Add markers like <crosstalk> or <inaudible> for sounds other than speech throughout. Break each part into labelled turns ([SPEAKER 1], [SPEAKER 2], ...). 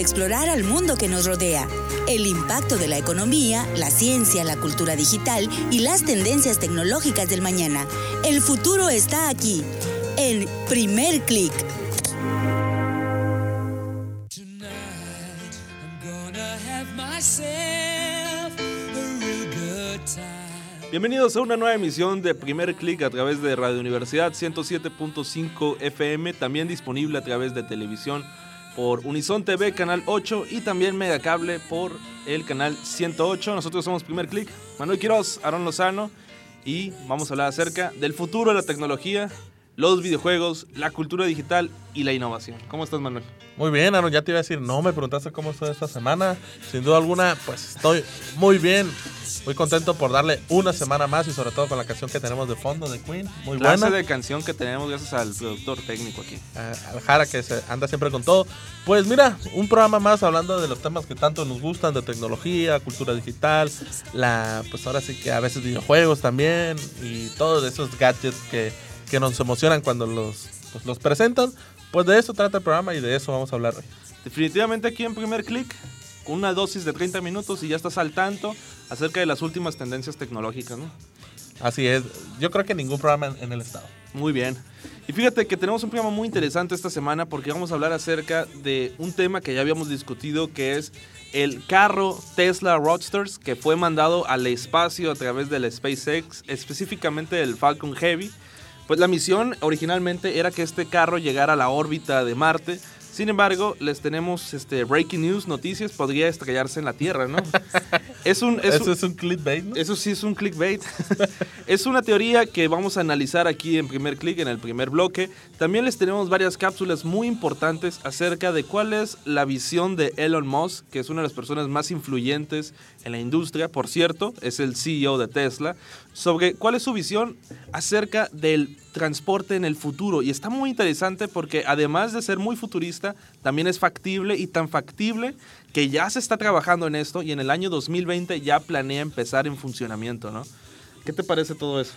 [SPEAKER 1] explorar al mundo que nos rodea, el impacto de la economía, la ciencia, la cultura digital y las tendencias tecnológicas del mañana. El futuro está aquí, en primer clic.
[SPEAKER 2] Bienvenidos a una nueva emisión de Primer Click a través de Radio Universidad 107.5 FM, también disponible a través de televisión por Unison TV, canal 8 y también Megacable por el canal 108. Nosotros somos Primer Click, Manuel Quiroz, Aaron Lozano y vamos a hablar acerca del futuro de la tecnología, los videojuegos, la cultura digital y la innovación. ¿Cómo estás, Manuel?
[SPEAKER 3] Muy bien, Aaron, ya te iba a decir, no me preguntaste cómo estoy esta semana. Sin duda alguna, pues estoy muy bien. Muy contento por darle una semana más y sobre todo con la canción que tenemos de fondo de Queen. Muy
[SPEAKER 2] Clase
[SPEAKER 3] buena.
[SPEAKER 2] de canción que tenemos gracias al productor técnico aquí.
[SPEAKER 3] Al Jara que se anda siempre con todo. Pues mira, un programa más hablando de los temas que tanto nos gustan, de tecnología, cultura digital, la, pues ahora sí que a veces videojuegos también y todos esos gadgets que, que nos emocionan cuando los, pues, los presentan. Pues de eso trata el programa y de eso vamos a hablar hoy.
[SPEAKER 2] Definitivamente aquí en primer clic, una dosis de 30 minutos y ya estás al tanto acerca de las últimas tendencias tecnológicas, ¿no?
[SPEAKER 3] Así es, yo creo que ningún programa en, en el estado.
[SPEAKER 2] Muy bien. Y fíjate que tenemos un programa muy interesante esta semana porque vamos a hablar acerca de un tema que ya habíamos discutido que es el carro Tesla Roadsters que fue mandado al espacio a través del SpaceX, específicamente del Falcon Heavy. Pues la misión originalmente era que este carro llegara a la órbita de Marte. Sin embargo, les tenemos este breaking news, noticias, podría estrellarse en la Tierra, ¿no? <laughs> Es un, es
[SPEAKER 3] Eso
[SPEAKER 2] un-
[SPEAKER 3] es un clickbait, ¿no?
[SPEAKER 2] eso sí es un clickbait. <laughs> es una teoría que vamos a analizar aquí en primer clic, en el primer bloque. También les tenemos varias cápsulas muy importantes acerca de cuál es la visión de Elon Musk, que es una de las personas más influyentes en la industria, por cierto, es el CEO de Tesla, sobre cuál es su visión acerca del transporte en el futuro. Y está muy interesante porque además de ser muy futurista, también es factible y tan factible que ya se está trabajando en esto y en el año 2020 ya planea empezar en funcionamiento, ¿no? ¿Qué te parece todo eso?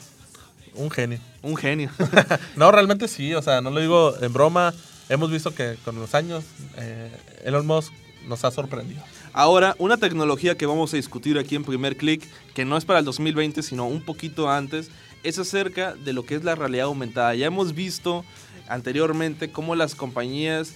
[SPEAKER 3] Un genio.
[SPEAKER 2] Un genio. <laughs>
[SPEAKER 3] No, realmente sí, o sea, no lo digo en broma. Hemos visto que con los años eh, Elon Musk nos ha sorprendido.
[SPEAKER 2] Ahora, una tecnología que vamos a discutir aquí en primer clic, que no es para el 2020, sino un poquito antes, es acerca de lo que es la realidad aumentada. Ya hemos visto anteriormente cómo las compañías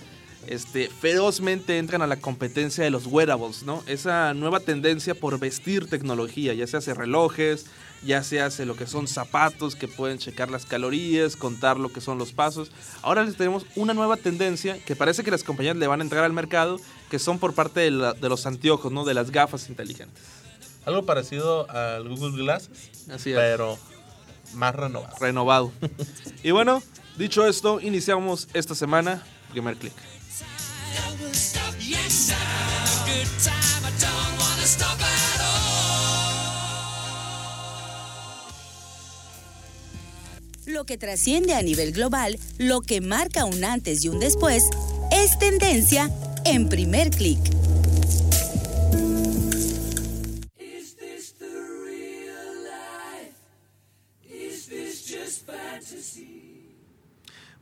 [SPEAKER 2] este, ferozmente entran a la competencia de los wearables, ¿no? Esa nueva tendencia por vestir tecnología, ya se hace relojes, ya se hace lo que son zapatos que pueden checar las calorías, contar lo que son los pasos. Ahora les tenemos una nueva tendencia que parece que las compañías le van a entrar al mercado, que son por parte de, la- de los anteojos, ¿no? De las gafas inteligentes.
[SPEAKER 3] Algo parecido al Google Glass,
[SPEAKER 2] Así es.
[SPEAKER 3] pero más renovado.
[SPEAKER 2] Renovado. y bueno, dicho esto, iniciamos esta semana. Primer clic.
[SPEAKER 1] Lo que trasciende a nivel global, lo que marca un antes y un después, es tendencia en primer clic.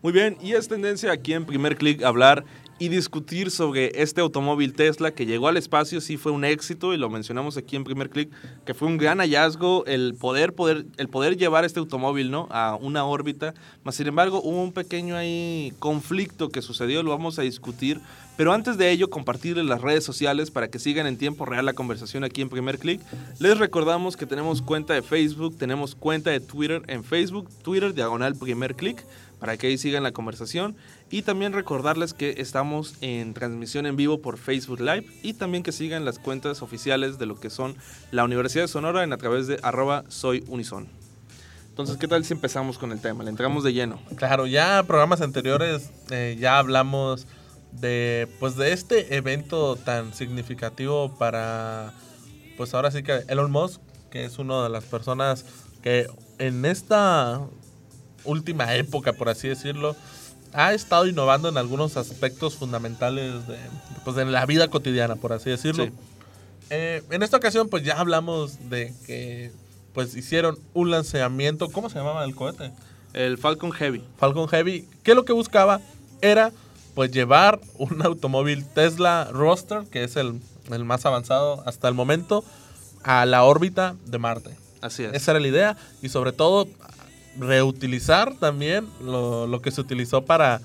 [SPEAKER 2] Muy bien, y es tendencia aquí en primer clic hablar y discutir sobre este automóvil Tesla que llegó al espacio, sí fue un éxito y lo mencionamos aquí en primer clic, que fue un gran hallazgo el poder, poder, el poder llevar este automóvil ¿no? a una órbita, mas sin embargo hubo un pequeño ahí conflicto que sucedió, lo vamos a discutir, pero antes de ello compartir en las redes sociales para que sigan en tiempo real la conversación aquí en primer clic, les recordamos que tenemos cuenta de Facebook, tenemos cuenta de Twitter en Facebook, Twitter diagonal primer clic, para que ahí sigan la conversación. Y también recordarles que estamos en transmisión en vivo por Facebook Live y también que sigan las cuentas oficiales de lo que son la Universidad de Sonora en a través de arroba. Entonces, ¿qué tal si empezamos con el tema? Le entramos de lleno.
[SPEAKER 3] Claro, ya programas anteriores eh, ya hablamos de pues de este evento tan significativo para pues ahora sí que Elon Musk, que es una de las personas que en esta última época, por así decirlo, ha estado innovando en algunos aspectos fundamentales de, pues, de la vida cotidiana, por así decirlo.
[SPEAKER 2] Sí.
[SPEAKER 3] Eh, en esta ocasión, pues ya hablamos de que pues hicieron un lanzamiento. ¿Cómo se llamaba el cohete?
[SPEAKER 2] El Falcon Heavy.
[SPEAKER 3] Falcon Heavy, que lo que buscaba era pues llevar un automóvil Tesla Roadster, que es el, el más avanzado hasta el momento, a la órbita de Marte.
[SPEAKER 2] Así es.
[SPEAKER 3] Esa era la idea. Y sobre todo, reutilizar también lo, lo que se utilizó para,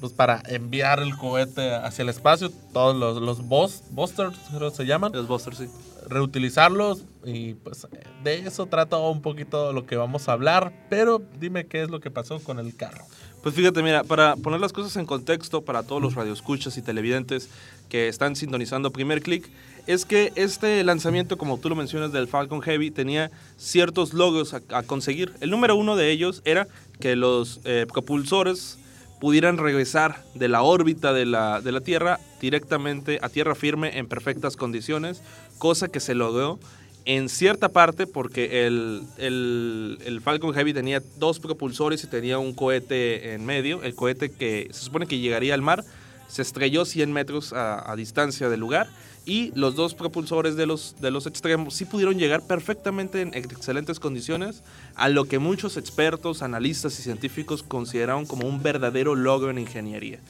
[SPEAKER 3] pues, para enviar el cohete hacia el espacio. Todos los, los bus- boosters, creo que se llaman.
[SPEAKER 2] Los Busters, sí.
[SPEAKER 3] Reutilizarlos. Y pues de eso trata un poquito lo que vamos a hablar. Pero dime qué es lo que pasó con el carro.
[SPEAKER 2] Pues fíjate, mira, para poner las cosas en contexto para todos los radioescuchas y televidentes que están sintonizando Primer Click, es que este lanzamiento, como tú lo mencionas, del Falcon Heavy, tenía ciertos logros a, conseguir. El número uno de ellos era que los eh, propulsores pudieran regresar de la órbita de la, de la Tierra directamente a tierra firme en perfectas condiciones, cosa que se logró en cierta parte porque el, el- el Falcon Heavy tenía dos propulsores y tenía un cohete en medio, el cohete que se supone que llegaría al mar, se estrelló 100 metros a, a distancia del lugar y los dos propulsores de los, de los extremos sí pudieron llegar perfectamente en excelentes condiciones a lo que muchos expertos, analistas y científicos consideraron como un verdadero logro en ingeniería.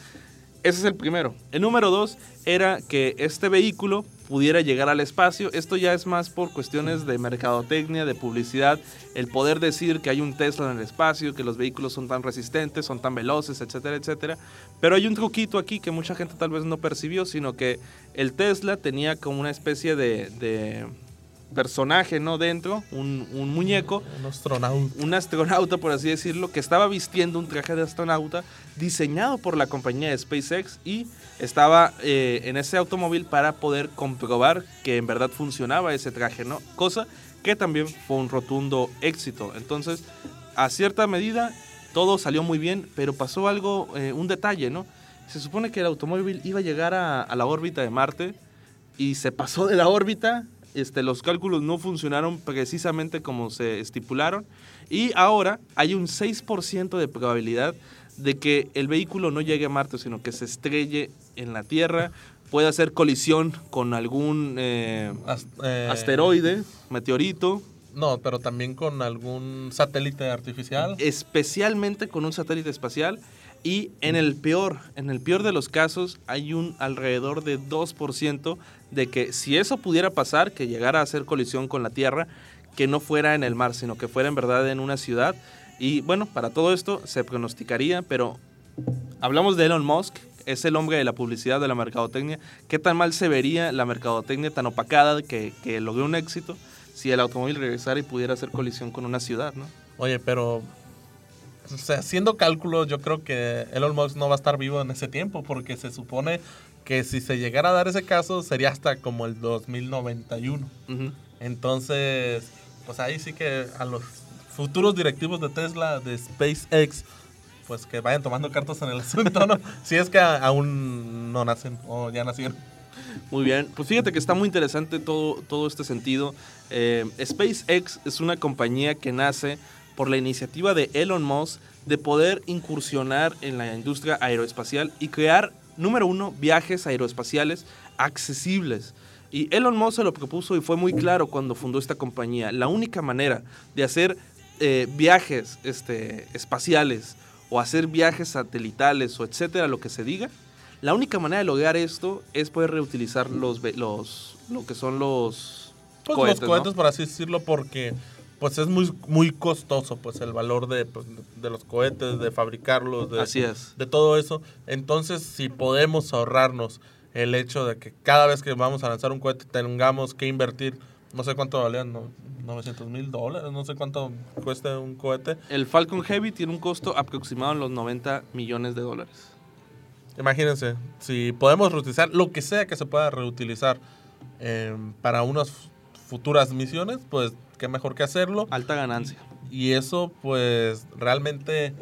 [SPEAKER 2] Ese es el primero. El número dos era que este vehículo pudiera llegar al espacio. Esto ya es más por cuestiones de mercadotecnia, de publicidad, el poder decir que hay un Tesla en el espacio, que los vehículos son tan resistentes, son tan veloces, etcétera, etcétera. Pero hay un truquito aquí que mucha gente tal vez no percibió, sino que el Tesla tenía como una especie de, de personaje, ¿no? Dentro, un, un muñeco
[SPEAKER 3] Un astronauta.
[SPEAKER 2] un astronauta, por así decirlo, que estaba vistiendo un traje de astronauta diseñado por la compañía de SpaceX y estaba eh, en ese automóvil para poder comprobar que en verdad funcionaba ese traje, ¿no? Cosa que también fue un rotundo éxito. Entonces, a cierta medida, todo salió muy bien, pero pasó algo, eh, un detalle, ¿no? Se supone que el automóvil iba a llegar a, a la órbita de Marte y se pasó de la órbita. Este, los cálculos no funcionaron precisamente como se estipularon y ahora hay un 6% de probabilidad de que el vehículo no llegue a Marte, sino que se estrelle en la Tierra, pueda hacer colisión con algún eh,
[SPEAKER 3] eh,
[SPEAKER 2] asteroide, meteorito,
[SPEAKER 3] No, pero también con algún satélite artificial.
[SPEAKER 2] especialmente con un satélite espacial y en el peor, en el peor de los casos hay un alrededor de 2% de que si eso pudiera pasar, que llegara a hacer colisión con la Tierra, que no fuera en el mar, sino que fuera en verdad en una ciudad. Y bueno, para todo esto se pronosticaría, pero hablamos de Elon Musk, es el hombre de la publicidad, de la mercadotecnia. ¿Qué tan mal se vería la mercadotecnia tan opacada que, que logró un éxito si el automóvil regresara y pudiera hacer colisión con una ciudad, ¿no?
[SPEAKER 3] Oye, pero o sea, haciendo cálculos, yo creo que Elon Musk no va a estar vivo en ese tiempo, porque se supone que si se llegara a dar ese caso, sería hasta como el 2091.
[SPEAKER 2] Ujú.
[SPEAKER 3] Entonces, pues ahí sí que a los futuros directivos de Tesla, de SpaceX, pues que vayan tomando cartas en el <laughs> asunto, ¿no? Si es que aún no nacen o ya nacieron.
[SPEAKER 2] Muy bien, pues fíjate que está muy interesante todo, todo este sentido. Eh, SpaceX es una compañía que nace por la iniciativa de Elon Musk de poder incursionar en la industria aeroespacial y crear, número uno, viajes aeroespaciales accesibles. Y Elon Musk se lo propuso y fue muy claro cuando fundó esta compañía. La única manera de hacer eh, viajes este, espaciales o hacer viajes satelitales o etcétera, lo que se diga, la única manera de lograr esto es poder reutilizar los, los lo que son los
[SPEAKER 3] Pues
[SPEAKER 2] cohetes,
[SPEAKER 3] los
[SPEAKER 2] ¿no?
[SPEAKER 3] cohetes, por así decirlo, porque pues es muy, muy costoso pues el valor de, pues, de los cohetes, de fabricarlos, de,
[SPEAKER 2] Así es.
[SPEAKER 3] de todo eso. Entonces, si podemos ahorrarnos el hecho de que cada vez que vamos a lanzar un cohete tengamos que invertir, no sé cuánto valían, no, 900 mil dólares, no sé cuánto cuesta un cohete.
[SPEAKER 2] El Falcon Heavy tiene un costo aproximado en los 90 millones de dólares.
[SPEAKER 3] Imagínense, si podemos reutilizar lo que sea que se pueda reutilizar eh, para unas futuras misiones, pues qué mejor que hacerlo.
[SPEAKER 2] Alta ganancia.
[SPEAKER 3] Y eso pues realmente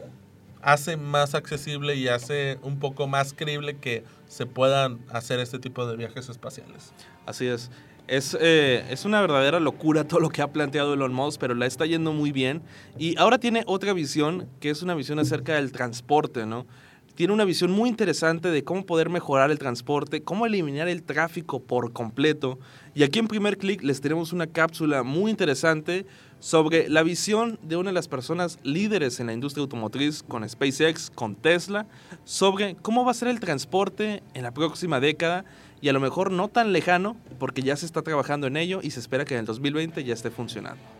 [SPEAKER 3] hace más accesible y hace un poco más creíble que se puedan hacer este tipo de viajes espaciales.
[SPEAKER 2] Así es. Es, eh, es una verdadera locura todo lo que ha planteado Elon Musk, pero la está yendo muy bien. Y ahora tiene otra visión, que es una visión acerca del transporte, ¿no? Tiene una visión muy interesante de cómo poder mejorar el transporte, cómo eliminar el tráfico por completo. Y aquí en primer clic les tenemos una cápsula muy interesante sobre la visión de una de las personas líderes en la industria automotriz con SpaceX, con Tesla, sobre cómo va a ser el transporte en la próxima década y a lo mejor no tan lejano, porque ya se está trabajando en ello y se espera que en el 2020 ya esté funcionando.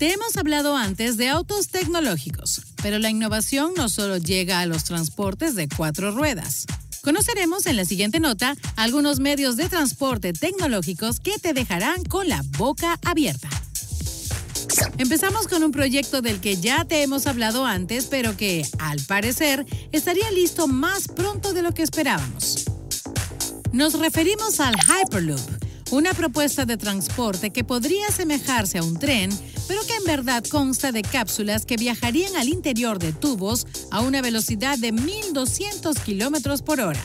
[SPEAKER 4] Te hemos hablado antes de autos tecnológicos, pero la innovación no solo llega a los transportes de cuatro ruedas. Conoceremos en la siguiente nota algunos medios de transporte tecnológicos que te dejarán con la boca abierta. Empezamos con un proyecto del que ya te hemos hablado antes, pero que, al parecer, estaría listo más pronto de lo que esperábamos. Nos referimos al Hyperloop, una propuesta de transporte que podría asemejarse a un tren, pero que en verdad consta de cápsulas que viajarían al interior de tubos a una velocidad de 1.200 kilómetros por hora,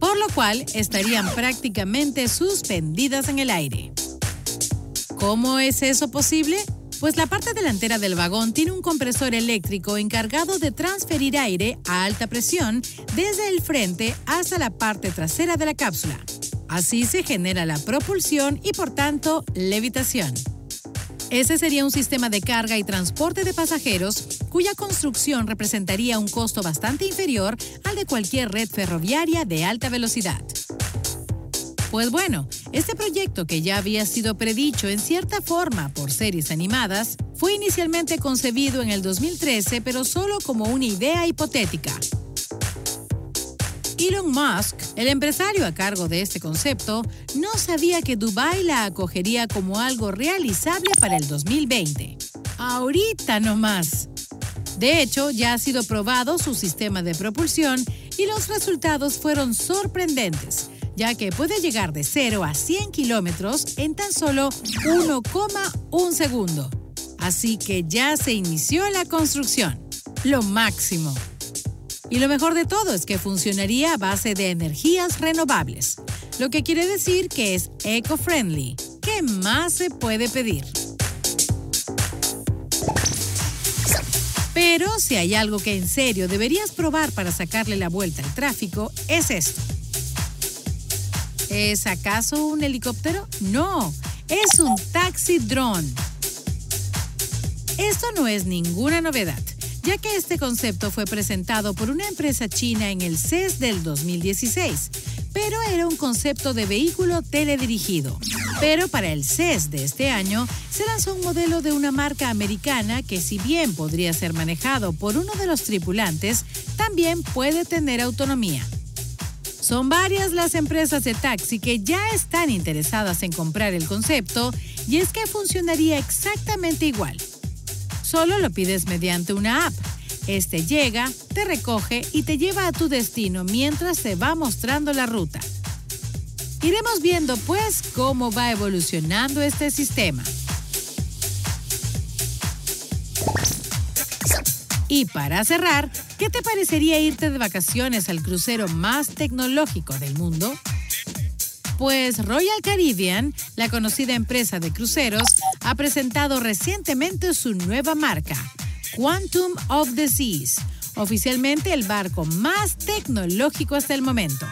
[SPEAKER 4] por lo cual estarían prácticamente suspendidas en el aire. ¿Cómo es eso posible? Pues la parte delantera del vagón tiene un compresor eléctrico encargado de transferir aire a alta presión desde el frente hasta la parte trasera de la cápsula. Así se genera la propulsión y por tanto levitación. Ese sería un sistema de carga y transporte de pasajeros cuya construcción representaría un costo bastante inferior al de cualquier red ferroviaria de alta velocidad. Pues bueno, este proyecto que ya había sido predicho en cierta forma por series animadas, fue inicialmente concebido en el 2013 pero solo como una idea hipotética. Elon Musk, el empresario a cargo de este concepto, no sabía que Dubai la acogería como algo realizable para el 2020. Ahorita nomás. De hecho, ya ha sido probado su sistema de propulsión y los resultados fueron sorprendentes, ya que puede llegar de 0 a 100 kilómetros en tan solo 1,1 segundo. Así que ya se inició la construcción. Lo máximo. Y lo mejor de todo es que funcionaría a base de energías renovables, lo que quiere decir que es eco-friendly. ¿Qué más se puede pedir? Pero si hay algo que en serio deberías probar para sacarle la vuelta al tráfico, es esto. ¿Es acaso un helicóptero? No, es un taxi drone. Esto no es ninguna novedad ya que este concepto fue presentado por una empresa china en el CES del 2016, pero era un concepto de vehículo teledirigido. Pero para el CES de este año se lanzó un modelo de una marca americana que si bien podría ser manejado por uno de los tripulantes, también puede tener autonomía. Son varias las empresas de taxi que ya están interesadas en comprar el concepto y es que funcionaría exactamente igual Solo lo pides mediante una app. Este llega, te recoge y te lleva a tu destino mientras te va mostrando la ruta. Iremos viendo pues cómo va evolucionando este sistema. Y para cerrar, ¿qué te parecería irte de vacaciones al crucero más tecnológico del mundo? Pues Royal Caribbean, la conocida empresa de cruceros, ha presentado recientemente su nueva marca, Quantum of the Seas, oficialmente el barco más tecnológico hasta el momento.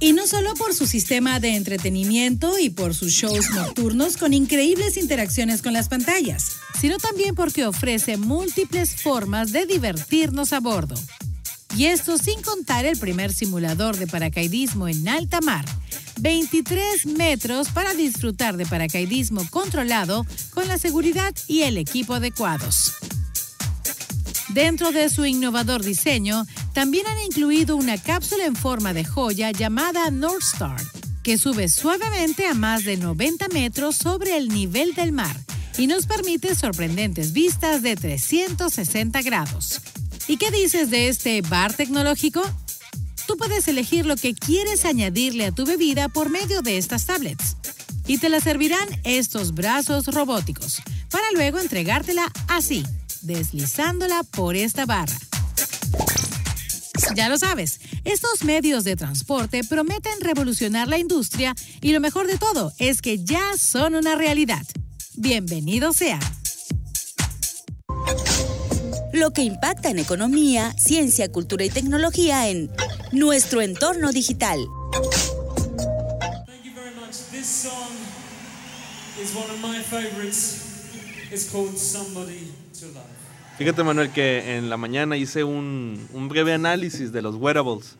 [SPEAKER 4] Y no solo por su sistema de entretenimiento y por sus shows nocturnos con increíbles interacciones con las pantallas, sino también porque ofrece múltiples formas de divertirnos a bordo. Y esto sin contar el primer simulador de paracaidismo en alta mar, 23 metros para disfrutar de paracaidismo controlado con la seguridad y el equipo adecuados. Dentro de su innovador diseño, también han incluido una cápsula en forma de joya llamada North Star, que sube suavemente a más de 90 metros sobre el nivel del mar y nos permite sorprendentes vistas de 360 grados. ¿Y qué dices de este bar tecnológico? Tú puedes elegir lo que quieres añadirle a tu bebida por medio de estas tablets. Y te la servirán estos brazos robóticos, para luego entregártela así, deslizándola por esta barra. Ya lo sabes, Estos medios de transporte prometen revolucionar la industria y lo mejor de todo es que ya son una realidad. Bienvenido sea.
[SPEAKER 1] Lo que impacta en economía, ciencia, cultura y tecnología en nuestro entorno digital.
[SPEAKER 5] Thank you very much. This song is one of my favorites. It's called Somebody to Love.
[SPEAKER 2] Fíjate, Manuel, que en la mañana hice un, un breve análisis de los wearables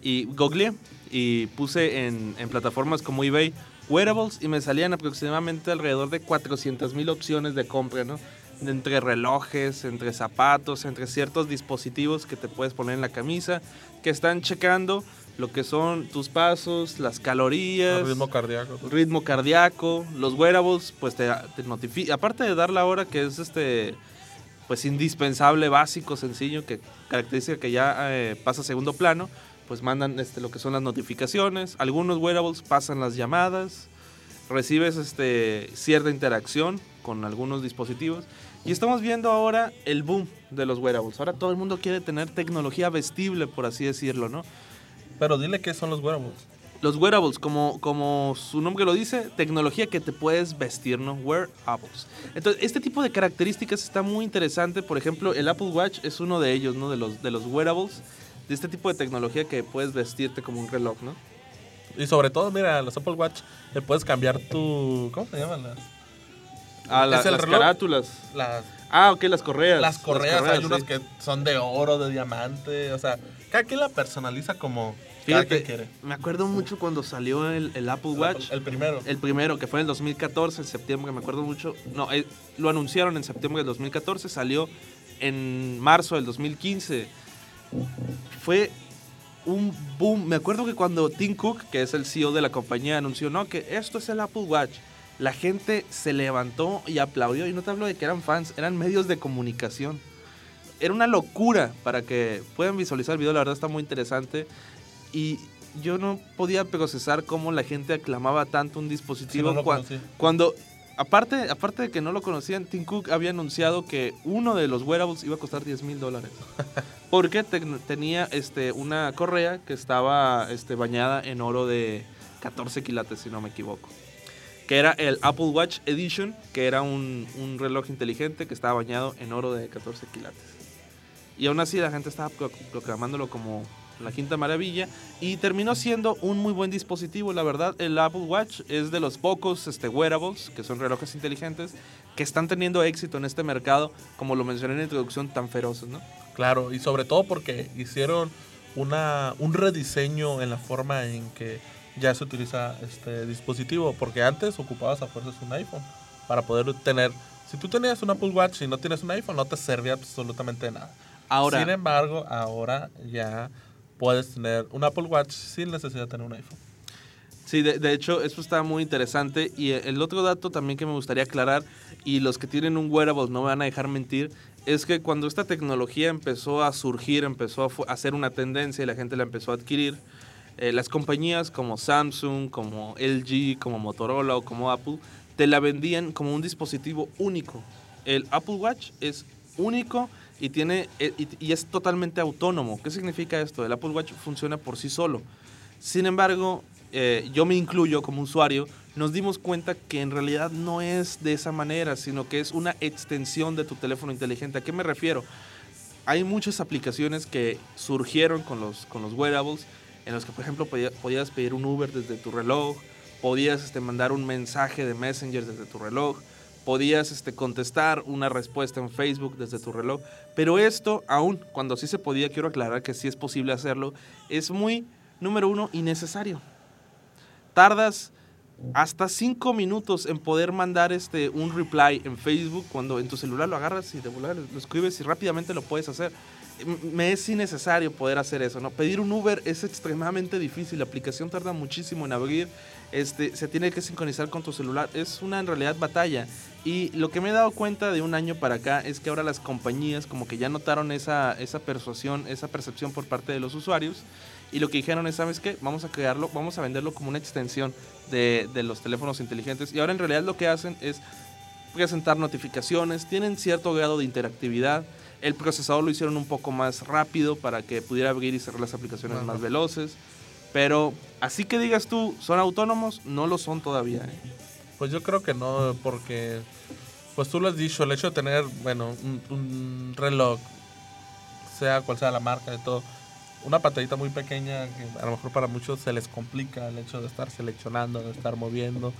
[SPEAKER 2] y googleé y puse en, en plataformas como eBay wearables y me salían aproximadamente alrededor de 400 mil opciones de compra, ¿no? Entre relojes, entre zapatos, entre ciertos dispositivos que te puedes poner en la camisa, que están checando lo que son tus pasos, las calorías,
[SPEAKER 3] El ritmo cardíaco.
[SPEAKER 2] ritmo cardíaco, los wearables, pues te, te notifica, aparte de dar la hora que es este, pues indispensable, básico, sencillo, que caracteriza que ya eh, pasa a segundo plano, pues mandan este, lo que son las notificaciones, algunos wearables pasan las llamadas, recibes este, cierta interacción con algunos dispositivos y estamos viendo ahora el boom de los wearables. Ahora todo el mundo quiere tener tecnología vestible, por así decirlo, ¿no?
[SPEAKER 3] Pero dile qué son los wearables.
[SPEAKER 2] Los wearables, como, como su nombre lo dice, tecnología que te puedes vestir, ¿no? Wearables. Entonces, este tipo de características está muy interesante. Por ejemplo, el Apple Watch es uno de ellos, ¿no? De los, de los wearables, de este tipo de tecnología que puedes vestirte como un reloj, ¿no?
[SPEAKER 3] Y sobre todo, mira, los Apple Watch le puedes cambiar tu. ¿Cómo se llaman las?
[SPEAKER 2] Ah, la-
[SPEAKER 3] ¿Es el
[SPEAKER 2] las
[SPEAKER 3] reloj?
[SPEAKER 2] carátulas.
[SPEAKER 3] Las,
[SPEAKER 2] Ah, ok, las correas.
[SPEAKER 3] las correas. hay
[SPEAKER 2] sí.
[SPEAKER 3] unas que son de oro, de diamante. O sea, cada quien la personaliza como
[SPEAKER 2] Fíjate,
[SPEAKER 3] quiere.
[SPEAKER 2] me acuerdo mucho cuando salió el, el Apple Watch.
[SPEAKER 3] El, el primero.
[SPEAKER 2] El primero, que fue en el 2014, en septiembre, me acuerdo mucho. No, eh, lo anunciaron en septiembre del 2014, salió en marzo del 2015. Fue un boom. Me acuerdo que cuando Tim Cook, que es el CEO de la compañía, anunció, no, que esto es el Apple Watch. La gente se levantó y aplaudió. Y no te hablo de que eran fans, eran medios de comunicación. Era una locura para que puedan visualizar el video. La verdad está muy interesante. Y yo no podía procesar cómo la gente aclamaba tanto un dispositivo
[SPEAKER 3] Sí, no lo
[SPEAKER 2] cua-
[SPEAKER 3] conocí.
[SPEAKER 2] cuando, aparte, aparte de que no lo conocían, Tim Cook había anunciado que uno de los wearables iba a costar 10 mil dólares. <laughs> Porque te- tenía este, una correa que estaba este, bañada en oro de 14 quilates, si no me equivoco. Que era el Apple Watch Edition, que era un, un reloj inteligente que estaba bañado en oro de 14 quilates. Y aún así la gente estaba pro- proclamándolo como la quinta maravilla y terminó siendo un muy buen dispositivo. La verdad, el Apple Watch es de los pocos este, wearables, que son relojes inteligentes, que están teniendo éxito en este mercado, como lo mencioné en la introducción, tan feroces, ¿no?
[SPEAKER 3] Claro, y sobre todo porque hicieron una, un rediseño en la forma en que ya se utiliza este dispositivo. Porque antes ocupabas a fuerzas un iPhone para poder tener. Si tú tenías un Apple Watch y no tienes un iPhone, no te servía absolutamente de nada.
[SPEAKER 2] Ahora,
[SPEAKER 3] Sin embargo, ahora ya puedes tener un Apple Watch sin necesidad de tener un iPhone.
[SPEAKER 2] Sí, de, hecho, eso está muy interesante. Y el otro dato también que me gustaría aclarar, y los que tienen un wearable no me van a dejar mentir, es que cuando esta tecnología empezó a surgir, empezó a, ser una tendencia y la gente la empezó a adquirir, eh, las compañías como Samsung, como LG, como Motorola o como Apple, te la vendían como un dispositivo único. El Apple Watch es único y, tiene, eh, y, y es totalmente autónomo. ¿Qué significa esto? El Apple Watch funciona por sí solo. Sin embargo, eh, yo me incluyo como usuario, nos dimos cuenta que en realidad no es de esa manera, sino que es una extensión de tu teléfono inteligente. ¿A qué me refiero? Hay muchas aplicaciones que surgieron con los, con los wearables, en los que, por ejemplo, podía- podías pedir un Uber desde tu reloj, podías este, mandar un mensaje de Messenger desde tu reloj, podías este, contestar una respuesta en Facebook desde tu reloj. Pero esto, aún cuando sí se podía, quiero aclarar que sí es posible hacerlo, es muy, número uno, innecesario. Tardas hasta cinco minutos en poder mandar este, un reply en Facebook cuando en tu celular lo agarras y de lo escribes y rápidamente lo puedes hacer. Me es innecesario poder hacer eso, ¿no? Pedir un Uber es extremadamente difícil, la aplicación tarda muchísimo en abrir, este, se tiene que sincronizar con tu celular, es una en realidad batalla. Y lo que me he dado cuenta de un año para acá es que ahora las compañías como que ya notaron esa, esa persuasión, esa percepción por parte de los usuarios y lo que dijeron es, ¿sabes qué? Vamos a crearlo, vamos a venderlo como una extensión de, de los teléfonos inteligentes. Y ahora en realidad lo que hacen es presentar notificaciones, tienen cierto grado de interactividad. El procesador lo hicieron un poco más rápido para que pudiera abrir y cerrar las aplicaciones
[SPEAKER 3] Ajá.
[SPEAKER 2] más veloces. Pero así que digas tú, ¿son autónomos? No lo son todavía. ¿eh?
[SPEAKER 3] Pues yo creo que no, porque, pues tú lo has dicho, el hecho de tener, bueno, un, un reloj, sea cual sea la marca de todo, una pantallita muy pequeña que a lo mejor para muchos se les complica el hecho de estar seleccionando, de estar moviendo,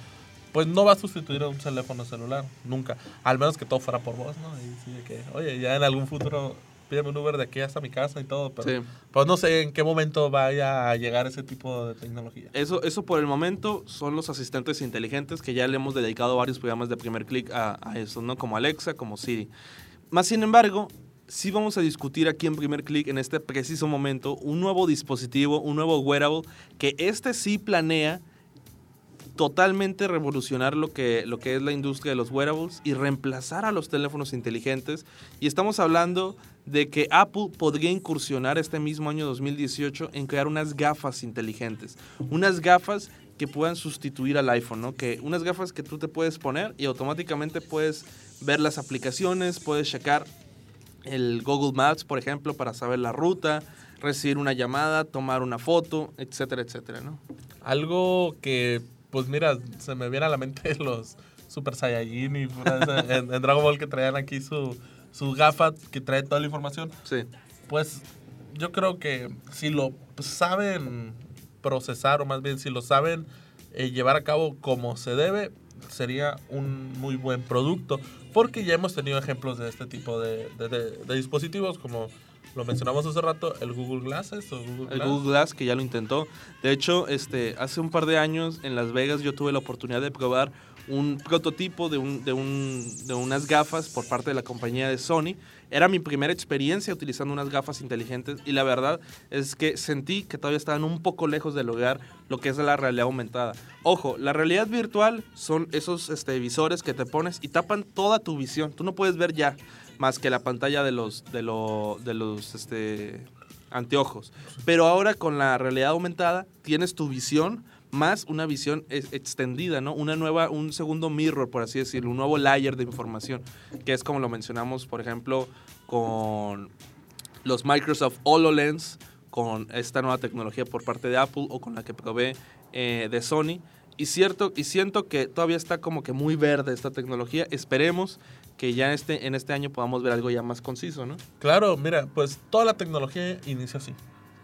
[SPEAKER 3] pues no va a sustituir a un teléfono celular, nunca. Al menos que todo fuera por voz, ¿no? Y sí, que, oye, ya en algún futuro pídeme un Uber de aquí hasta mi casa y todo, pero
[SPEAKER 2] Sí.
[SPEAKER 3] pues no sé en qué momento vaya a llegar ese tipo de tecnología.
[SPEAKER 2] Eso, eso por el momento son los asistentes inteligentes que ya le hemos dedicado varios programas de primer clic a, a eso, ¿no? Como Alexa, como Siri. Más sin embargo, sí vamos a discutir aquí en primer clic, en este preciso momento, un nuevo dispositivo, un nuevo wearable, que este sí planea totalmente revolucionar lo que, lo que es la industria de los wearables y reemplazar a los teléfonos inteligentes. Y estamos hablando de que Apple podría incursionar este mismo año 2018 en crear unas gafas inteligentes. Unas gafas que puedan sustituir al iPhone. Que unas gafas que tú te puedes poner y automáticamente puedes ver las aplicaciones, puedes checar el Google Maps, por ejemplo, para saber la ruta, recibir una llamada, tomar una foto, etcétera, etcétera, ¿no?
[SPEAKER 3] Algo que, pues mira, se me viene a la mente <laughs> los Super Saiyajin y en, en Dragon Ball que traían aquí su, su gafa que trae toda la información.
[SPEAKER 2] Sí.
[SPEAKER 3] Pues yo creo que si lo saben procesar o más bien si lo saben eh, llevar a cabo como se debe, sería un muy buen producto. Porque ya hemos tenido ejemplos de este tipo de, de- de- de dispositivos como lo mencionamos hace rato, el Google Glasses o Google
[SPEAKER 2] El
[SPEAKER 3] Glass.
[SPEAKER 2] Google Glass, que ya lo intentó. De hecho, este, hace un par de años en Las Vegas yo tuve la oportunidad de probar un prototipo de, un, de, un, de unas gafas por parte de la compañía de Sony. Era mi primera experiencia utilizando unas gafas inteligentes y la verdad es que sentí que todavía estaban un poco lejos de lograr lo que es la realidad aumentada. Ojo, la realidad virtual son esos este, visores que te pones y tapan toda tu visión. Tú no puedes ver ya más que la pantalla de los, de lo- de los este, anteojos. Pero ahora con la realidad aumentada tienes tu visión más una visión ex- extendida, ¿no? Una nueva, un segundo mirror, por así decirlo, un nuevo layer de información, que es como lo mencionamos, por ejemplo, con los Microsoft HoloLens, con esta nueva tecnología por parte de Apple o con la que provee eh, de Sony. Y, cierto, y siento que todavía está como que muy verde esta tecnología. Esperemos que ya este, en este año podamos ver algo ya más conciso, ¿no?
[SPEAKER 3] Claro, mira, pues toda la tecnología inicia así.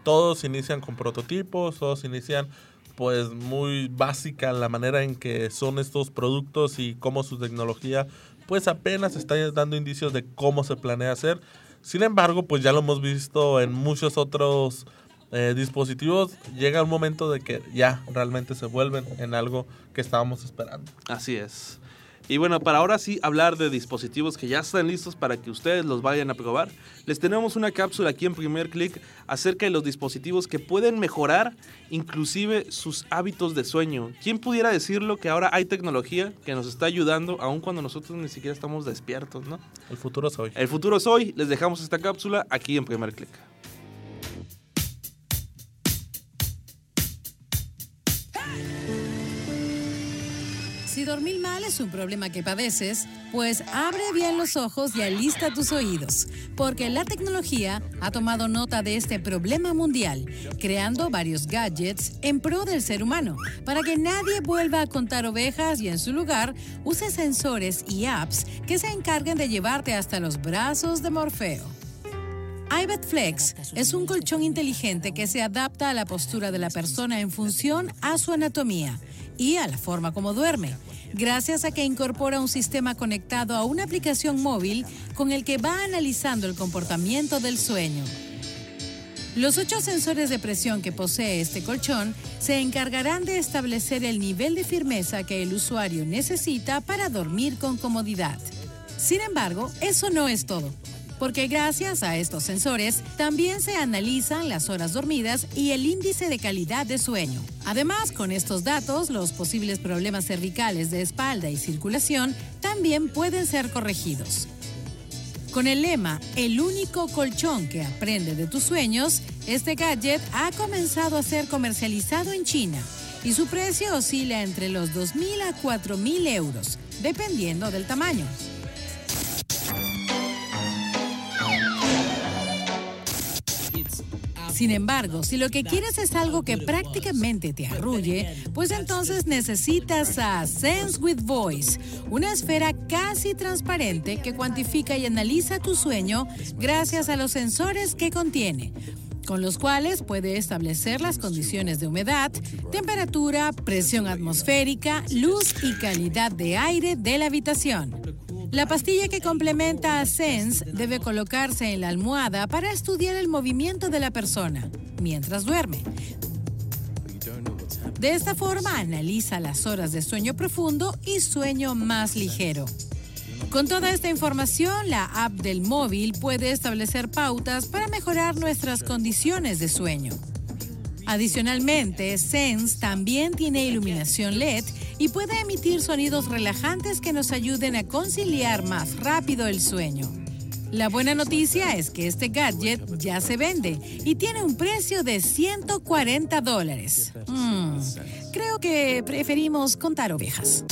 [SPEAKER 3] Todos inician con prototipos, todos inician pues muy básica la manera en que son estos productos y cómo su tecnología pues apenas está dando indicios de cómo se planea hacer. Sin embargo, pues ya lo hemos visto en muchos otros eh, dispositivos. Llega un momento de que ya realmente se vuelven en algo que estábamos esperando.
[SPEAKER 2] Así es. Y bueno, para ahora sí hablar de dispositivos que ya están listos para que ustedes los vayan a probar, les tenemos una cápsula aquí en primer clic acerca de los dispositivos que pueden mejorar inclusive sus hábitos de sueño. ¿Quién pudiera decirlo que ahora hay tecnología que nos está ayudando aun cuando nosotros ni siquiera estamos despiertos, ¿no?
[SPEAKER 3] El futuro es hoy.
[SPEAKER 2] El futuro es hoy, les dejamos esta cápsula aquí en primer clic.
[SPEAKER 4] Si dormir mal es un problema que padeces, pues abre bien los ojos y alista tus oídos, porque la tecnología ha tomado nota de este problema mundial, creando varios gadgets en pro del ser humano, para que nadie vuelva a contar ovejas y en su lugar use sensores y apps que se encarguen de llevarte hasta los brazos de Morfeo. iBet Flex es un colchón inteligente que se adapta a la postura de la persona en función a su anatomía y a la forma como duerme, gracias a que incorpora un sistema conectado a una aplicación móvil con el que va analizando el comportamiento del sueño. Los ocho sensores de presión que posee este colchón se encargarán de establecer el nivel de firmeza que el usuario necesita para dormir con comodidad. Sin embargo, eso no es todo, porque gracias a estos sensores también se analizan las horas dormidas y el índice de calidad de sueño. Además, con estos datos, los posibles problemas cervicales de espalda y circulación también pueden ser corregidos. Con el lema El único colchón que aprende de tus sueños, este gadget ha comenzado a ser comercializado en China y su precio oscila entre los 2.000 a 4.000 euros, dependiendo del tamaño. Sin embargo, si lo que quieres es algo que prácticamente te arrulle, pues entonces necesitas a Sense with Voice, una esfera casi transparente que cuantifica y analiza tu sueño gracias a los sensores que contiene con los cuales puede establecer las condiciones de humedad, temperatura, presión atmosférica, luz y calidad de aire de la habitación. La pastilla que complementa a Sense debe colocarse en la almohada para estudiar el movimiento de la persona mientras duerme. De esta forma analiza las horas de sueño profundo y sueño más ligero. Con toda esta información, la app del móvil puede establecer pautas para mejorar nuestras condiciones de sueño. Adicionalmente, Sense también tiene iluminación LED y puede emitir sonidos relajantes que nos ayuden a conciliar más rápido el sueño. La buena noticia es que este gadget ya se vende y tiene un precio de 140 dólares. Mm, creo que preferimos contar ovejas.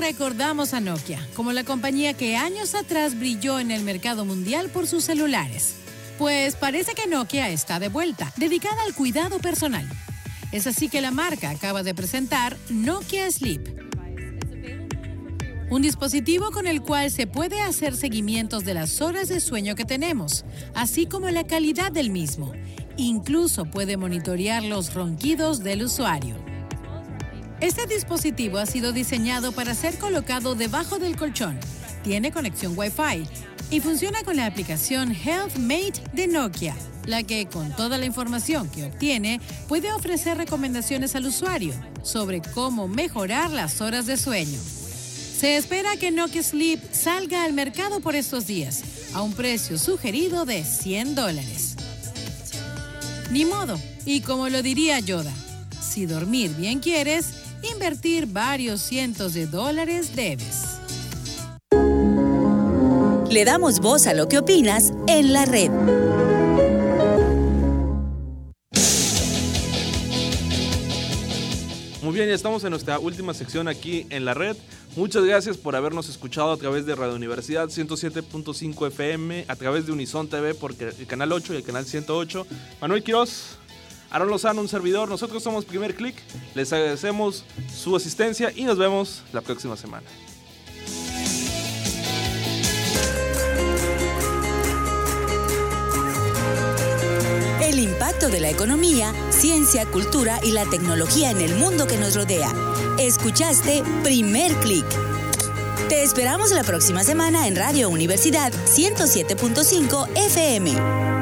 [SPEAKER 4] Recordamos a Nokia como la compañía que años atrás brilló en el mercado mundial por sus celulares. Pues parece que Nokia está de vuelta, dedicada al cuidado personal. Es así que la marca acaba de presentar Nokia Sleep. Un dispositivo con el cual se puede hacer seguimientos de las horas de sueño que tenemos, así como la calidad del mismo. Incluso puede monitorear los ronquidos del usuario. Este dispositivo ha sido diseñado para ser colocado debajo del colchón. Tiene conexión Wi-Fi y funciona con la aplicación HealthMate de Nokia, la que con toda la información que obtiene puede ofrecer recomendaciones al usuario sobre cómo mejorar las horas de sueño. Se espera que Nokia Sleep salga al mercado por estos días, a un precio sugerido de 100 dólares. Ni modo, y como lo diría Yoda, si dormir bien quieres, invertir varios cientos de dólares debes.
[SPEAKER 1] Le damos voz a lo que opinas en la red.
[SPEAKER 2] Muy bien, ya estamos en nuestra última sección aquí en la red. Muchas gracias por habernos escuchado a través de Radio Universidad 107.5 FM, a través de Unison TV, porque el canal 8 y el canal 108. Manuel Quiroz, Aaron Lozano, un servidor. Nosotros somos Primer Click. Les agradecemos su asistencia y nos vemos la próxima semana.
[SPEAKER 1] El impacto de la economía, ciencia, cultura y la tecnología en el mundo que nos rodea. Escuchaste Primer Click. Te esperamos la próxima semana en Radio Universidad 107.5 FM.